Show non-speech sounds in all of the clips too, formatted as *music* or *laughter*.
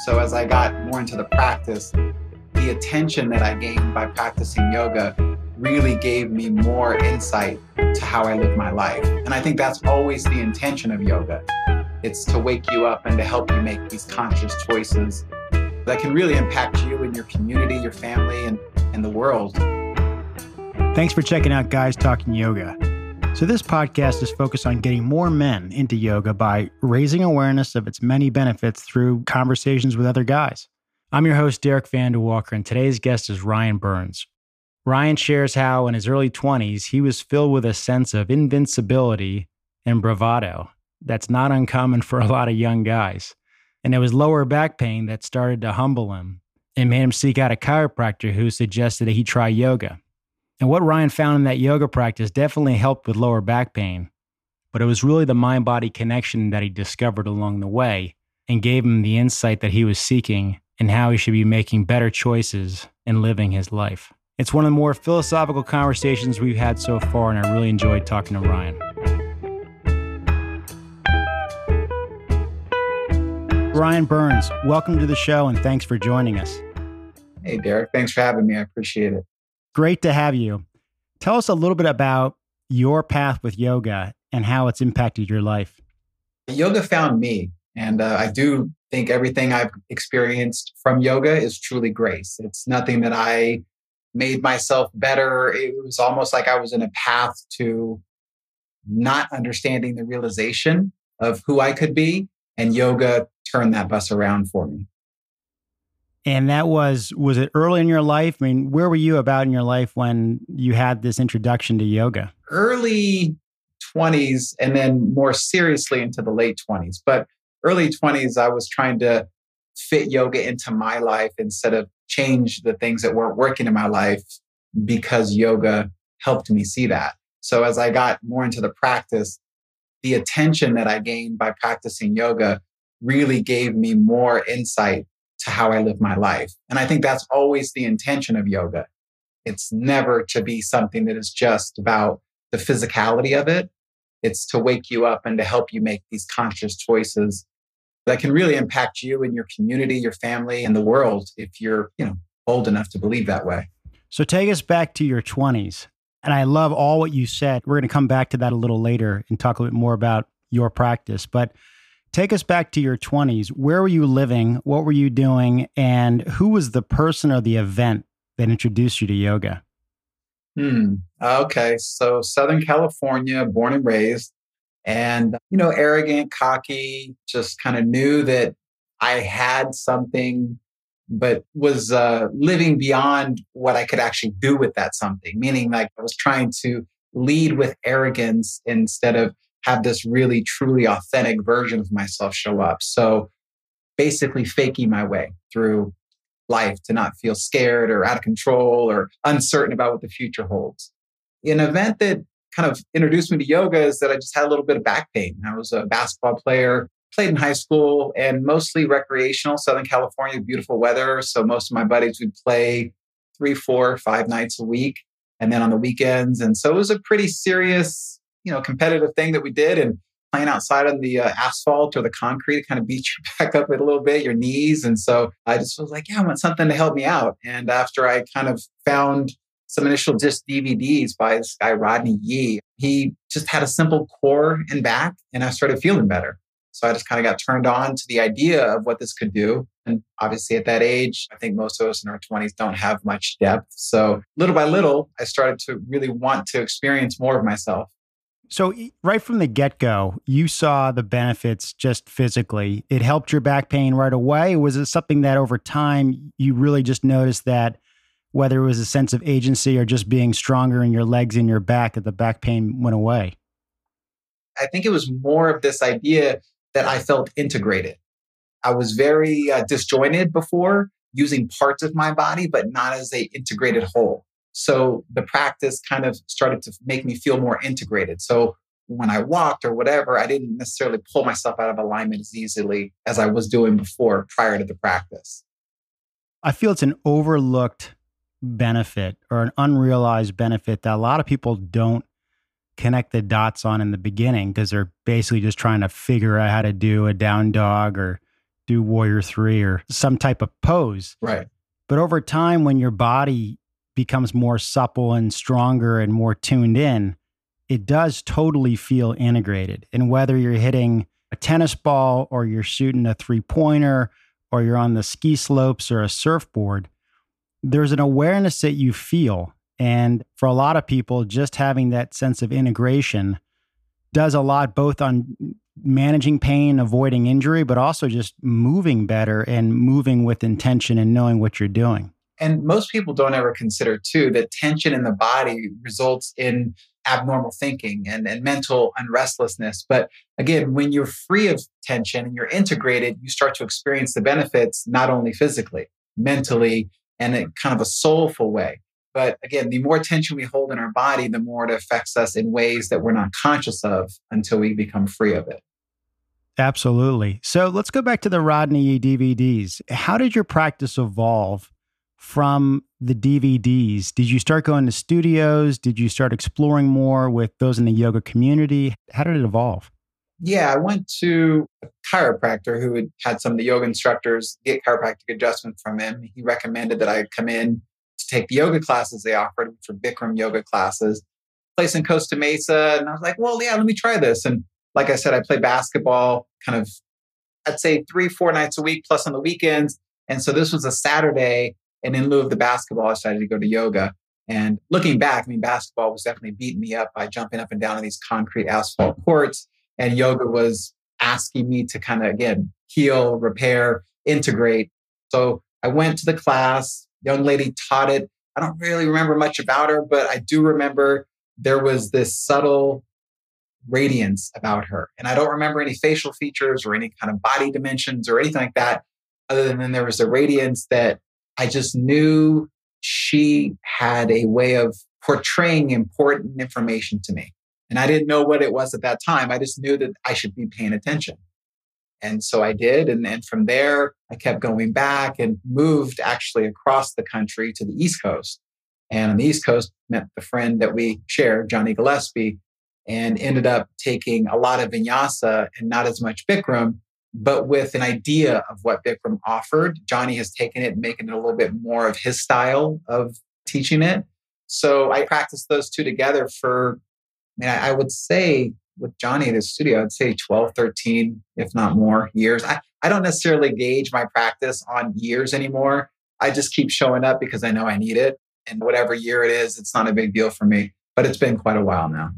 So as I got more into the practice, the attention that I gained by practicing yoga really gave me more insight to how I live my life. And I think that's always the intention of yoga. It's to wake you up and to help you make these conscious choices that can really impact you and your community, your family, and, and the world. Thanks for checking out Guys Talking Yoga. So, this podcast is focused on getting more men into yoga by raising awareness of its many benefits through conversations with other guys. I'm your host, Derek Van Walker, and today's guest is Ryan Burns. Ryan shares how, in his early 20s, he was filled with a sense of invincibility and bravado that's not uncommon for a lot of young guys. And it was lower back pain that started to humble him and made him seek out a chiropractor who suggested that he try yoga. And what Ryan found in that yoga practice definitely helped with lower back pain, but it was really the mind body connection that he discovered along the way and gave him the insight that he was seeking and how he should be making better choices and living his life. It's one of the more philosophical conversations we've had so far, and I really enjoyed talking to Ryan. Ryan Burns, welcome to the show and thanks for joining us. Hey, Derek. Thanks for having me. I appreciate it. Great to have you. Tell us a little bit about your path with yoga and how it's impacted your life. Yoga found me. And uh, I do think everything I've experienced from yoga is truly grace. It's nothing that I made myself better. It was almost like I was in a path to not understanding the realization of who I could be. And yoga turned that bus around for me. And that was was it early in your life? I mean, where were you about in your life when you had this introduction to yoga? Early 20s and then more seriously into the late 20s. But early 20s I was trying to fit yoga into my life instead of change the things that weren't working in my life because yoga helped me see that. So as I got more into the practice, the attention that I gained by practicing yoga really gave me more insight to how I live my life. And I think that's always the intention of yoga. It's never to be something that is just about the physicality of it. It's to wake you up and to help you make these conscious choices that can really impact you and your community, your family, and the world if you're, you know, old enough to believe that way. So take us back to your 20s. And I love all what you said. We're going to come back to that a little later and talk a bit more about your practice. But Take us back to your 20s. Where were you living? What were you doing? And who was the person or the event that introduced you to yoga? Hmm. Okay. So, Southern California, born and raised, and, you know, arrogant, cocky, just kind of knew that I had something, but was uh, living beyond what I could actually do with that something, meaning like I was trying to lead with arrogance instead of have this really truly authentic version of myself show up. So basically faking my way through life to not feel scared or out of control or uncertain about what the future holds. An event that kind of introduced me to yoga is that I just had a little bit of back pain. I was a basketball player, played in high school and mostly recreational, Southern California, beautiful weather. So most of my buddies would play three, four, five nights a week and then on the weekends. And so it was a pretty serious you know competitive thing that we did and playing outside on the uh, asphalt or the concrete kind of beat you *laughs* back up a little bit your knees. And so i just was like yeah i want something to help me out. And after i kind of found some initial disc dvds by this guy rodney yee he just had a simple core and back and i started feeling better. So i just kind of got turned on to the idea of what this could do. And obviously at that age i think most of us in our 20s don't have much depth. So little by little i started to really want to experience more of myself so, right from the get go, you saw the benefits just physically. It helped your back pain right away. Was it something that over time you really just noticed that whether it was a sense of agency or just being stronger in your legs and your back, that the back pain went away? I think it was more of this idea that I felt integrated. I was very uh, disjointed before using parts of my body, but not as a integrated whole. So the practice kind of started to make me feel more integrated. So when I walked or whatever, I didn't necessarily pull myself out of alignment as easily as I was doing before prior to the practice. I feel it's an overlooked benefit or an unrealized benefit that a lot of people don't connect the dots on in the beginning because they're basically just trying to figure out how to do a down dog or do warrior three or some type of pose. Right. But over time, when your body becomes more supple and stronger and more tuned in, it does totally feel integrated. And whether you're hitting a tennis ball or you're shooting a three pointer or you're on the ski slopes or a surfboard, there's an awareness that you feel. And for a lot of people, just having that sense of integration does a lot both on managing pain, avoiding injury, but also just moving better and moving with intention and knowing what you're doing. And most people don't ever consider, too, that tension in the body results in abnormal thinking and, and mental unrestlessness. But again, when you're free of tension and you're integrated, you start to experience the benefits not only physically, mentally, and in kind of a soulful way. But again, the more tension we hold in our body, the more it affects us in ways that we're not conscious of until we become free of it. Absolutely. So let's go back to the Rodney DVDs. How did your practice evolve from the DVDs? Did you start going to studios? Did you start exploring more with those in the yoga community? How did it evolve? Yeah, I went to a chiropractor who had had some of the yoga instructors get chiropractic adjustment from him. He recommended that I come in to take the yoga classes they offered for Bikram yoga classes. Place in Costa Mesa, and I was like, "Well, yeah, let me try this." And like I said, I play basketball kind of, I'd say three, four nights a week, plus on the weekends. And so this was a Saturday, and in lieu of the basketball, I decided to go to yoga. And looking back, I mean, basketball was definitely beating me up by jumping up and down on these concrete asphalt courts. And yoga was asking me to kind of, again, heal, repair, integrate. So I went to the class, young lady taught it. I don't really remember much about her, but I do remember there was this subtle radiance about her. And I don't remember any facial features or any kind of body dimensions or anything like that, other than there was a radiance that I just knew she had a way of portraying important information to me. And I didn't know what it was at that time. I just knew that I should be paying attention. And so I did. And then from there, I kept going back and moved actually across the country to the East Coast. And on the East Coast, met the friend that we share, Johnny Gillespie, and ended up taking a lot of vinyasa and not as much Bikram but with an idea of what Bikram offered. Johnny has taken it and making it a little bit more of his style of teaching it. So I practiced those two together for, I mean, I would say with Johnny at his studio, I'd say 12, 13, if not more years. I, I don't necessarily gauge my practice on years anymore. I just keep showing up because I know I need it. And whatever year it is, it's not a big deal for me. But it's been quite a while now.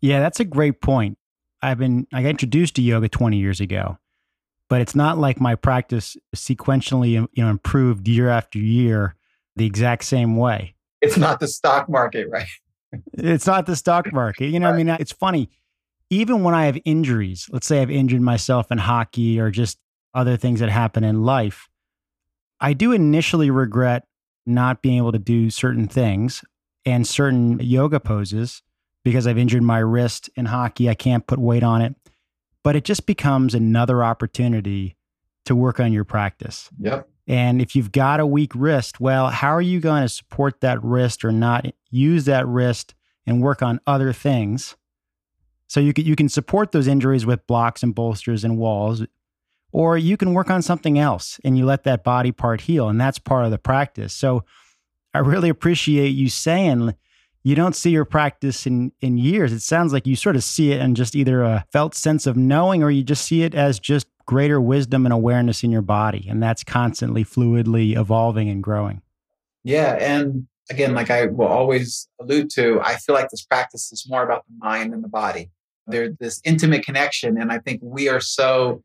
Yeah, that's a great point. I've been I got introduced to yoga 20 years ago, but it's not like my practice sequentially you know improved year after year the exact same way. It's not the stock market, right? it's not the stock market. You know, right. I mean, it's funny. Even when I have injuries, let's say I've injured myself in hockey or just other things that happen in life, I do initially regret not being able to do certain things and certain yoga poses because I've injured my wrist in hockey. I can't put weight on it. But it just becomes another opportunity to work on your practice. Yep. And if you've got a weak wrist, well, how are you going to support that wrist or not use that wrist and work on other things? So you can you can support those injuries with blocks and bolsters and walls, or you can work on something else and you let that body part heal, and that's part of the practice. So I really appreciate you saying you don't see your practice in in years. It sounds like you sort of see it in just either a felt sense of knowing or you just see it as just greater wisdom and awareness in your body. And that's constantly fluidly evolving and growing. Yeah. And again, like I will always allude to, I feel like this practice is more about the mind than the body. There's this intimate connection. And I think we are so,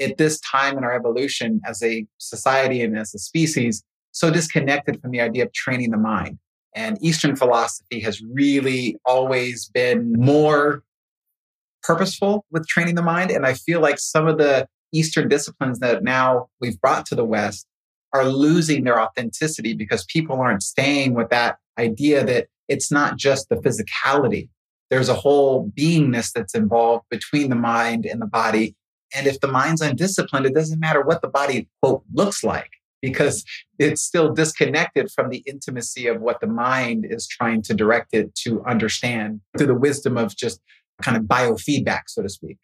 at this time in our evolution as a society and as a species, so disconnected from the idea of training the mind. And Eastern philosophy has really always been more purposeful with training the mind. And I feel like some of the Eastern disciplines that now we've brought to the West are losing their authenticity because people aren't staying with that idea that it's not just the physicality. There's a whole beingness that's involved between the mind and the body. And if the mind's undisciplined, it doesn't matter what the body, quote, looks like because it's still disconnected from the intimacy of what the mind is trying to direct it to understand through the wisdom of just kind of biofeedback, so to speak.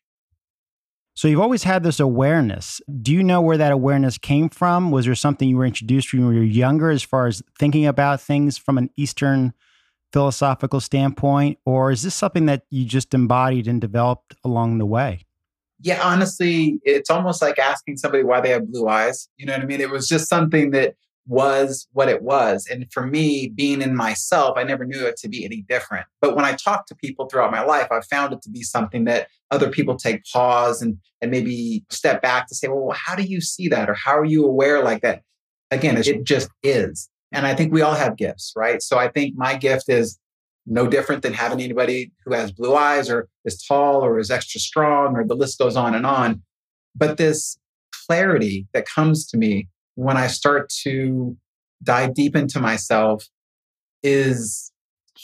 So you've always had this awareness. Do you know where that awareness came from? Was there something you were introduced to when you were younger as far as thinking about things from an Eastern philosophical standpoint? Or is this something that you just embodied and developed along the way? Yeah, honestly, it's almost like asking somebody why they have blue eyes. You know what I mean? It was just something that was what it was. And for me, being in myself, I never knew it to be any different. But when I talk to people throughout my life, I've found it to be something that other people take pause and, and maybe step back to say, well, how do you see that? Or how are you aware like that? Again, it just is. And I think we all have gifts, right? So I think my gift is no different than having anybody who has blue eyes or is tall or is extra strong or the list goes on and on. But this clarity that comes to me when I start to dive deep into myself is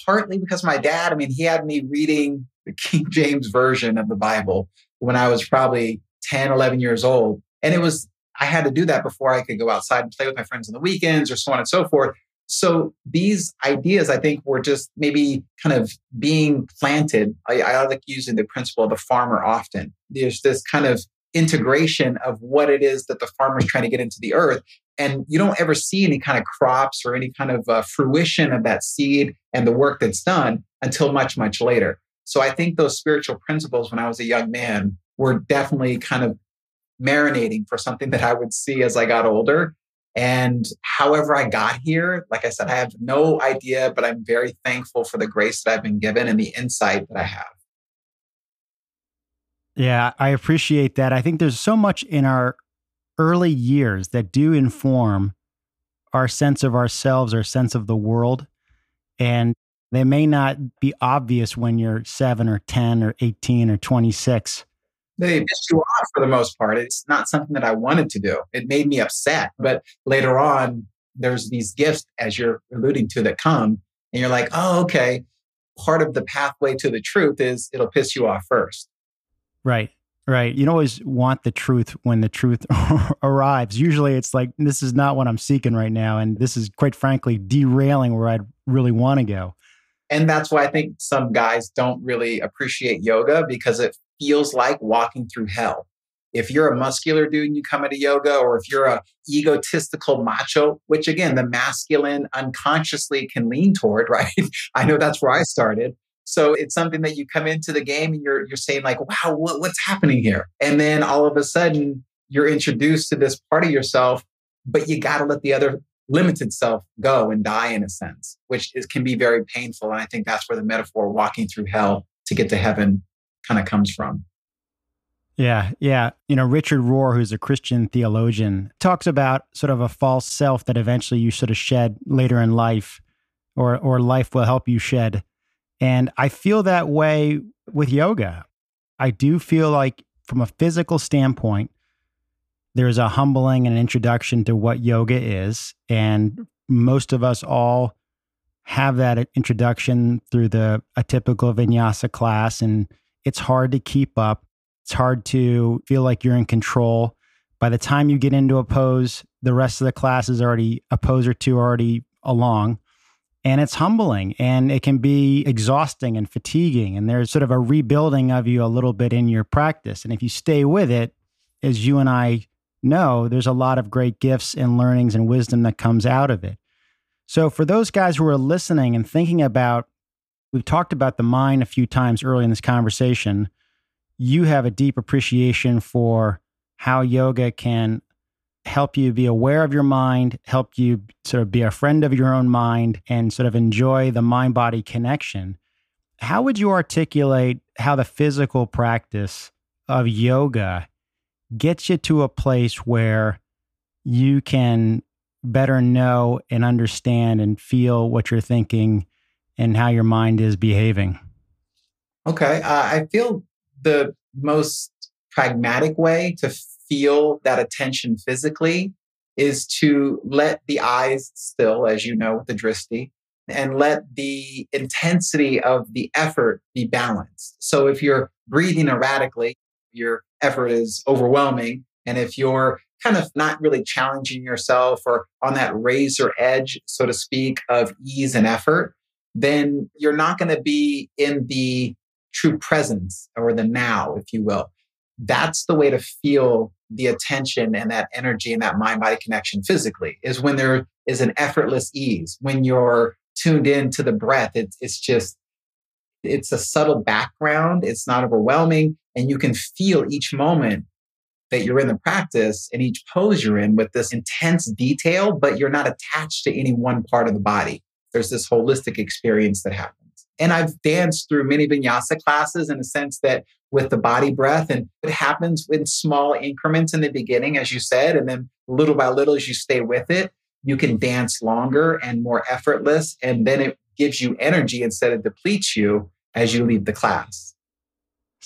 partly because my dad, I mean, he had me reading the King *laughs* James Version of the Bible when I was probably 10, 11 years old. And it was, I had to do that before I could go outside and play with my friends on the weekends or so on and so forth. So these ideas, I think, were just maybe kind of being planted. I, I like using the principle of the farmer often. There's this kind of integration of what it is that the farmer is trying to get into the earth. And you don't ever see any kind of crops or any kind of uh, fruition of that seed and the work that's done until much, much later. So I think those spiritual principles when I was a young man were definitely kind of marinating for something that I would see as I got older. And however I got here, like I said, I have no idea, but I'm very thankful for the grace that I've been given and the insight that I have. Yeah, I appreciate that. I think there's so much in our early years that do inform our sense of ourselves, our sense of the world. And they may not be obvious when you're seven or 10 or 18 or 26. They piss you off for the most part. It's not something that I wanted to do. It made me upset. But later on, there's these gifts, as you're alluding to, that come, and you're like, oh, okay. Part of the pathway to the truth is it'll piss you off first. Right. Right. You always want the truth when the truth *laughs* arrives. Usually it's like, this is not what I'm seeking right now. And this is, quite frankly, derailing where I'd really want to go. And that's why I think some guys don't really appreciate yoga because it feels like walking through hell. If you're a muscular dude and you come into yoga, or if you're a egotistical macho, which again, the masculine unconsciously can lean toward, *laughs* right? I know that's where I started. So it's something that you come into the game and you're you're saying like, wow, what, what's happening here? And then all of a sudden you're introduced to this part of yourself, but you got to let the other limited self go and die in a sense, which is, can be very painful. And I think that's where the metaphor walking through hell to get to heaven kind of comes from. Yeah, yeah. You know, Richard Rohr, who's a Christian theologian, talks about sort of a false self that eventually you sort of shed later in life, or or life will help you shed. And I feel that way with yoga. I do feel like, from a physical standpoint, there's a humbling and an introduction to what yoga is. And most of us all have that introduction through the a typical vinyasa class. And it's hard to keep up. It's hard to feel like you're in control. By the time you get into a pose, the rest of the class is already a pose or two already along and it's humbling and it can be exhausting and fatiguing and there's sort of a rebuilding of you a little bit in your practice and if you stay with it as you and I know there's a lot of great gifts and learnings and wisdom that comes out of it so for those guys who are listening and thinking about we've talked about the mind a few times early in this conversation you have a deep appreciation for how yoga can help you be aware of your mind, help you sort of be a friend of your own mind and sort of enjoy the mind body connection. How would you articulate how the physical practice of yoga gets you to a place where you can better know and understand and feel what you're thinking and how your mind is behaving? Okay. Uh, I feel the most pragmatic way to feel that attention physically is to let the eyes still, as you know, with the drishti, and let the intensity of the effort be balanced. So if you're breathing erratically, your effort is overwhelming. And if you're kind of not really challenging yourself or on that razor edge, so to speak, of ease and effort, then you're not going to be in the true presence or the now, if you will. that's the way to feel the attention and that energy and that mind body connection physically is when there is an effortless ease when you're tuned in to the breath it's, it's just it's a subtle background it's not overwhelming and you can feel each moment that you're in the practice and each pose you're in with this intense detail but you're not attached to any one part of the body there's this holistic experience that happens and I've danced through many vinyasa classes in a sense that with the body breath, and it happens in small increments in the beginning, as you said, and then little by little, as you stay with it, you can dance longer and more effortless. And then it gives you energy instead of depletes you as you leave the class.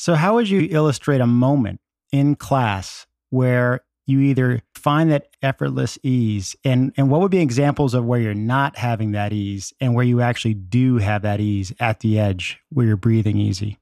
So, how would you illustrate a moment in class where you either find that effortless ease and and what would be examples of where you're not having that ease and where you actually do have that ease at the edge where you're breathing easy?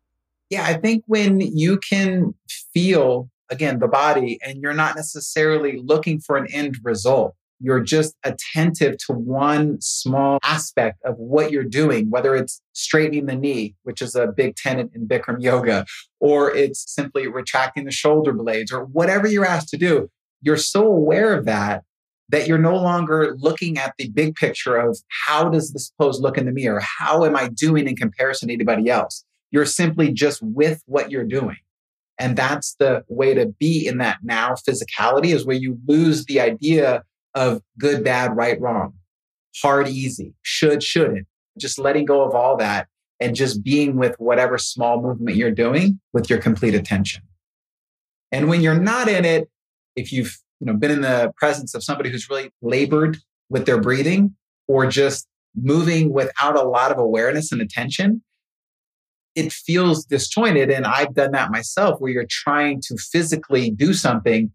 Yeah i think when you can feel again the body and you're not necessarily looking for an end result you're just attentive to one small aspect of what you're doing, whether it's straightening the knee, which is a big tenet in Bikram yoga, or it's simply retracting the shoulder blades, or whatever you're asked to do you're so aware of that that you're no longer looking at the big picture of how does this pose look in the mirror? How am I doing in comparison to anybody else? You're simply just with what you're doing. And that's the way to be in that now physicality is where you lose the idea of good, bad, right, wrong, hard, easy, should, shouldn't. Just letting go of all that and just being with whatever small movement you're doing with your complete attention. And when you're not in it, if you've you know been in the presence of somebody who's really labored with their breathing or just moving without a lot of awareness and attention it feels disjointed and i've done that myself where you're trying to physically do something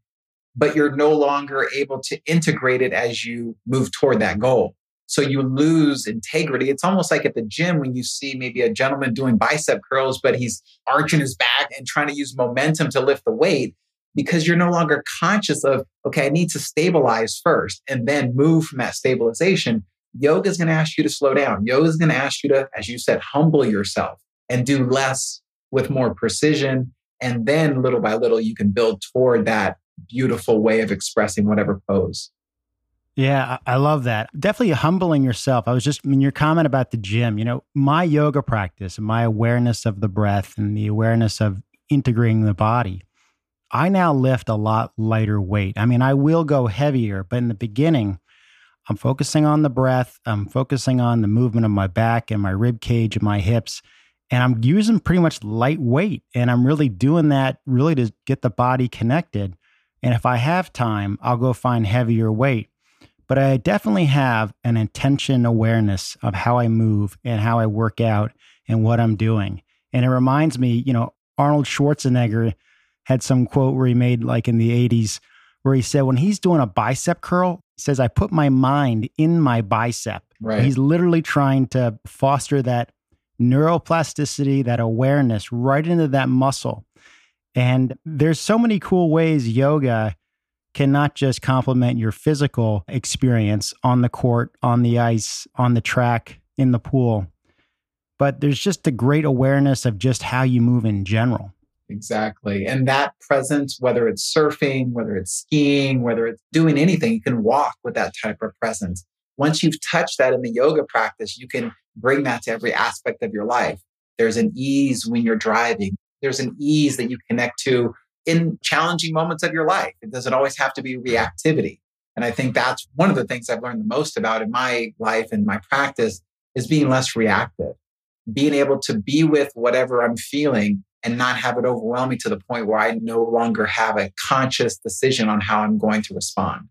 but you're no longer able to integrate it as you move toward that goal so you lose integrity it's almost like at the gym when you see maybe a gentleman doing bicep curls but he's arching his back and trying to use momentum to lift the weight because you're no longer conscious of, okay, I need to stabilize first and then move from that stabilization. Yoga is going to ask you to slow down. Yoga is going to ask you to, as you said, humble yourself and do less with more precision. And then little by little, you can build toward that beautiful way of expressing whatever pose. Yeah, I love that. Definitely humbling yourself. I was just, I mean, your comment about the gym, you know, my yoga practice, and my awareness of the breath and the awareness of integrating the body I now lift a lot lighter weight. I mean, I will go heavier, but in the beginning, I'm focusing on the breath. I'm focusing on the movement of my back and my rib cage and my hips. And I'm using pretty much light weight. And I'm really doing that really to get the body connected. And if I have time, I'll go find heavier weight. But I definitely have an intention awareness of how I move and how I work out and what I'm doing. And it reminds me, you know, Arnold Schwarzenegger had some quote where he made like in the 80s where he said when he's doing a bicep curl, he says, I put my mind in my bicep. Right. He's literally trying to foster that neuroplasticity, that awareness right into that muscle. And there's so many cool ways yoga can not just complement your physical experience on the court, on the ice, on the track, in the pool, but there's just a great awareness of just how you move in general. Exactly. And that presence, whether it's surfing, whether it's skiing, whether it's doing anything, you can walk with that type of presence. Once you've touched that in the yoga practice, you can bring that to every aspect of your life. There's an ease when you're driving, there's an ease that you connect to in challenging moments of your life. It doesn't always have to be reactivity. And I think that's one of the things I've learned the most about in my life and my practice is being less reactive, being able to be with whatever I'm feeling and not have it overwhelm me to the point where I no longer have a conscious decision on how I'm going to respond.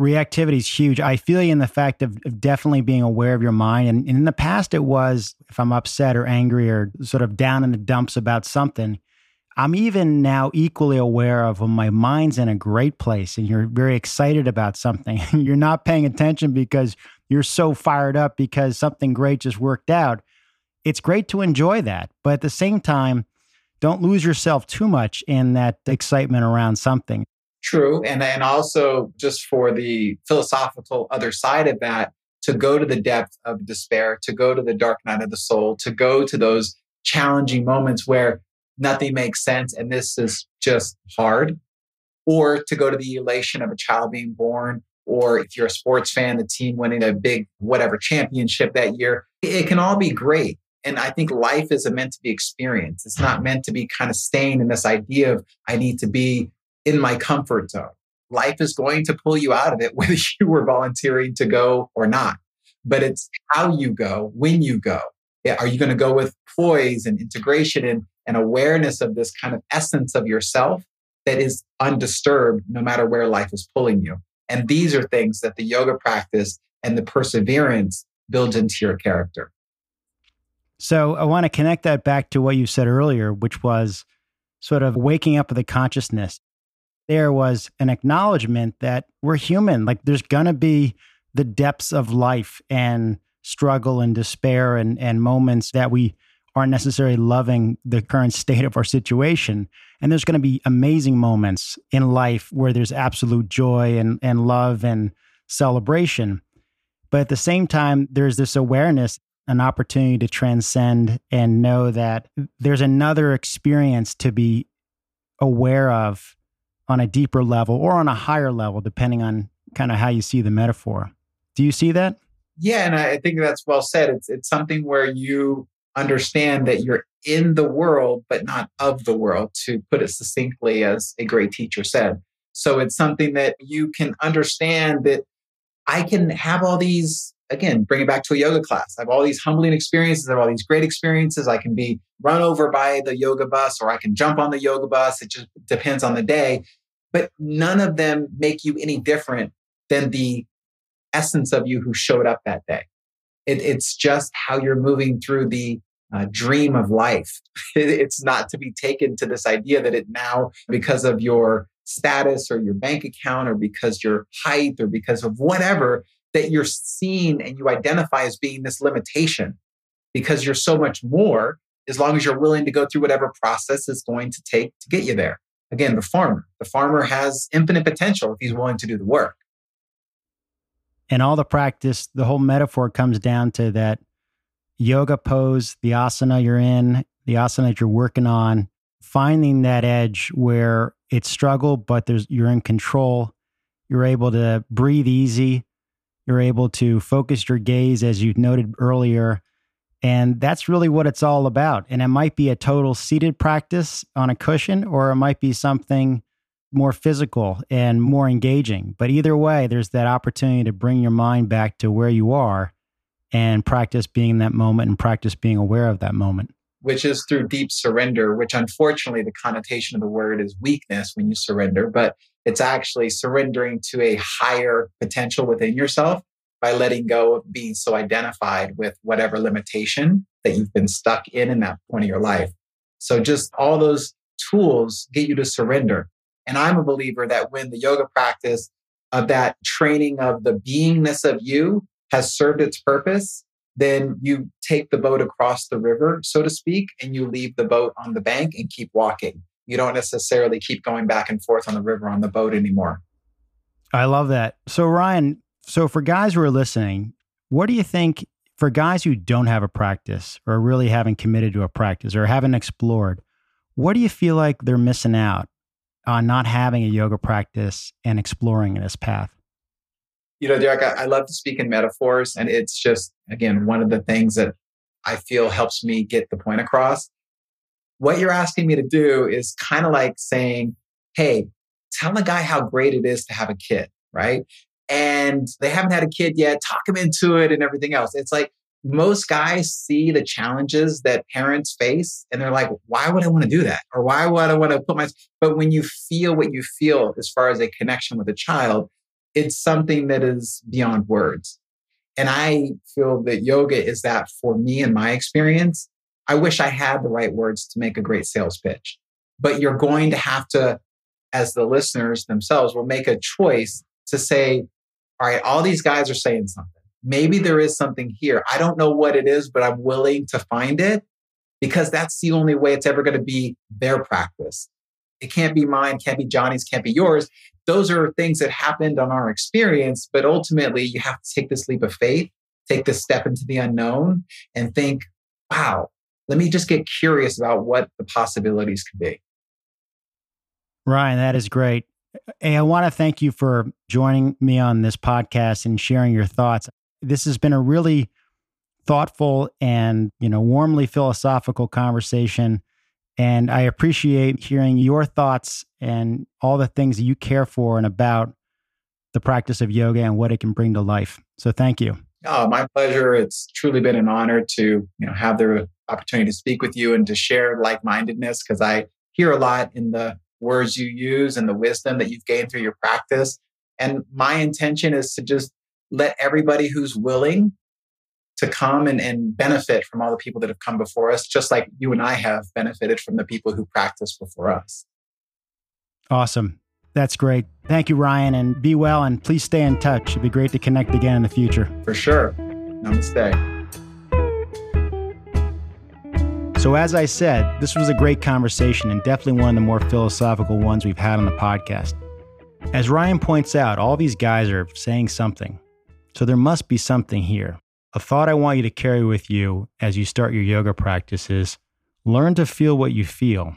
Reactivity is huge. I feel you in the fact of, of definitely being aware of your mind. And, and in the past, it was if I'm upset or angry or sort of down in the dumps about something, I'm even now equally aware of when my mind's in a great place and you're very excited about something. *laughs* you're not paying attention because you're so fired up because something great just worked out. It's great to enjoy that. But at the same time, don't lose yourself too much in that excitement around something. True. And, and also, just for the philosophical other side of that, to go to the depth of despair, to go to the dark night of the soul, to go to those challenging moments where nothing makes sense and this is just hard, or to go to the elation of a child being born, or if you're a sports fan, the team winning a big whatever championship that year. It can all be great. And I think life is meant to be experienced. It's not meant to be kind of staying in this idea of I need to be in my comfort zone. Life is going to pull you out of it, *laughs* whether you were volunteering to go or not. But it's how you go, when you go. Are you going to go with poise and integration and, and awareness of this kind of essence of yourself that is undisturbed no matter where life is pulling you? And these are things that the yoga practice and the perseverance builds into your character. So I want to connect that back to what you said earlier, which was sort of waking up with the consciousness. There was an acknowledgement that we're human. Like there's to be the depths of life and struggle and despair and, and moments that we aren't necessarily loving the current *laughs* state of our situation. And there's to be amazing moments in life where there's absolute joy and, and love and celebration. But at the same time, there's this awareness an opportunity to transcend and know that there's another experience to be aware of on a deeper level or on a higher level, depending on kind of how you see the metaphor. Do you see that? Yeah, and I think that's well said. It's it's something where you understand that you're in the world, but not of the world, to put it succinctly, as a great teacher said. So it's something that you can understand that I can have all these again, bring it back to a yoga class. I have all these humbling experiences. I have all these great experiences. I can be run over by the yoga bus or I can jump on the yoga bus. It just depends on the day. But none of them make you any different than the essence of you who showed up that day. It, it's just how you're moving through the uh, dream of life. *laughs* it's not to be taken to this idea that it now, because of your status or your bank account or because your height or because of whatever, that you're seen and you identify as being this limitation because you're so much more as long as you're willing to go through whatever process is going to take to get you there. Again, the farmer. The farmer has infinite potential if he's willing to do the work. And all the practice, the whole metaphor comes down to that yoga pose, the asana you're in, the asana that you're working on, finding that edge where it's struggle, but there's you're in control. You're able to breathe easy, you're able to focus your gaze, as you noted earlier. And that's really what it's all about. And it might be a total seated practice on a cushion, or it might be something more physical and more engaging. But either way, there's that opportunity to bring your mind back to where you are and practice being in that moment and practice being aware of that moment. Which is through deep surrender, which unfortunately the connotation of the word is weakness when you surrender. But it's actually surrendering to a higher potential within yourself by letting go of being so identified with whatever limitation that you've been stuck in in that point of your life. So just all those tools get you to surrender. And I'm a believer that when the yoga practice of that training of the beingness of you has served its purpose, then you take the boat across the river, so to speak, and you leave the boat on the bank and keep walking you don't necessarily keep going back and forth on the river on the boat anymore. I love that. So, Ryan, so for guys who are listening, what do you think for guys who don't have a practice or really haven't committed to a practice or haven't explored, what do you feel like they're missing out on not having a yoga practice and exploring this path? You know, Derek, I, I love to speak in metaphors. And it's just, again, one of the things that I feel helps me get the point across what you're asking me to do is kind of like saying, Hey, tell a guy how great it is to have a kid, right? And they haven't had a kid yet, talk them into it and everything else. It's like most guys see the challenges that parents face and they're like, why would I want to do that? Or why would I want to put my, but when you feel what you feel as far as a connection with a child, it's something that is beyond words. And I feel that yoga is that for me in my experience. I wish I had the right words to make a great sales pitch. But you're going to have to, as the listeners themselves will make a choice to say, all right, all these guys are saying something. Maybe there is something here. I don't know what it is, but I'm willing to find it because that's the only way it's ever going to be their practice. It can't be mine, can't be Johnny's, can't be yours. Those are things that happened on our experience, but ultimately you have to take this leap of faith, take this step into the unknown and think, wow, let me just get curious about what the possibilities could be. Ryan, that is great. Hey, I want to thank you for joining me on this podcast and sharing your thoughts. This has been a really thoughtful and, you know, warmly philosophical conversation. And I appreciate hearing your thoughts and all the things that you care for and about the practice of yoga and what it can bring to life. So thank you. Oh, my pleasure. It's truly been an honor to, you know, have the opportunity to speak with you and to share like-mindedness because I hear a lot in the words you use and the wisdom that you've gained through your practice. And my intention is to just let everybody who's willing to come and, and benefit from all the people that have come before us, just like you and I have benefited from the people who practiced before us. Awesome. That's great. Thank you, Ryan, and be well. And please stay in touch. It'd be great to connect again in the future. For sure. Namaste. So, as I said, this was a great conversation and definitely one of the more philosophical ones we've had on the podcast. As Ryan points out, all these guys are saying something. So, there must be something here. A thought I want you to carry with you as you start your yoga practice is learn to feel what you feel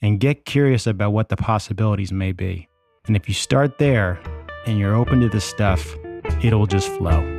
and get curious about what the possibilities may be. And if you start there and you're open to this stuff, it'll just flow.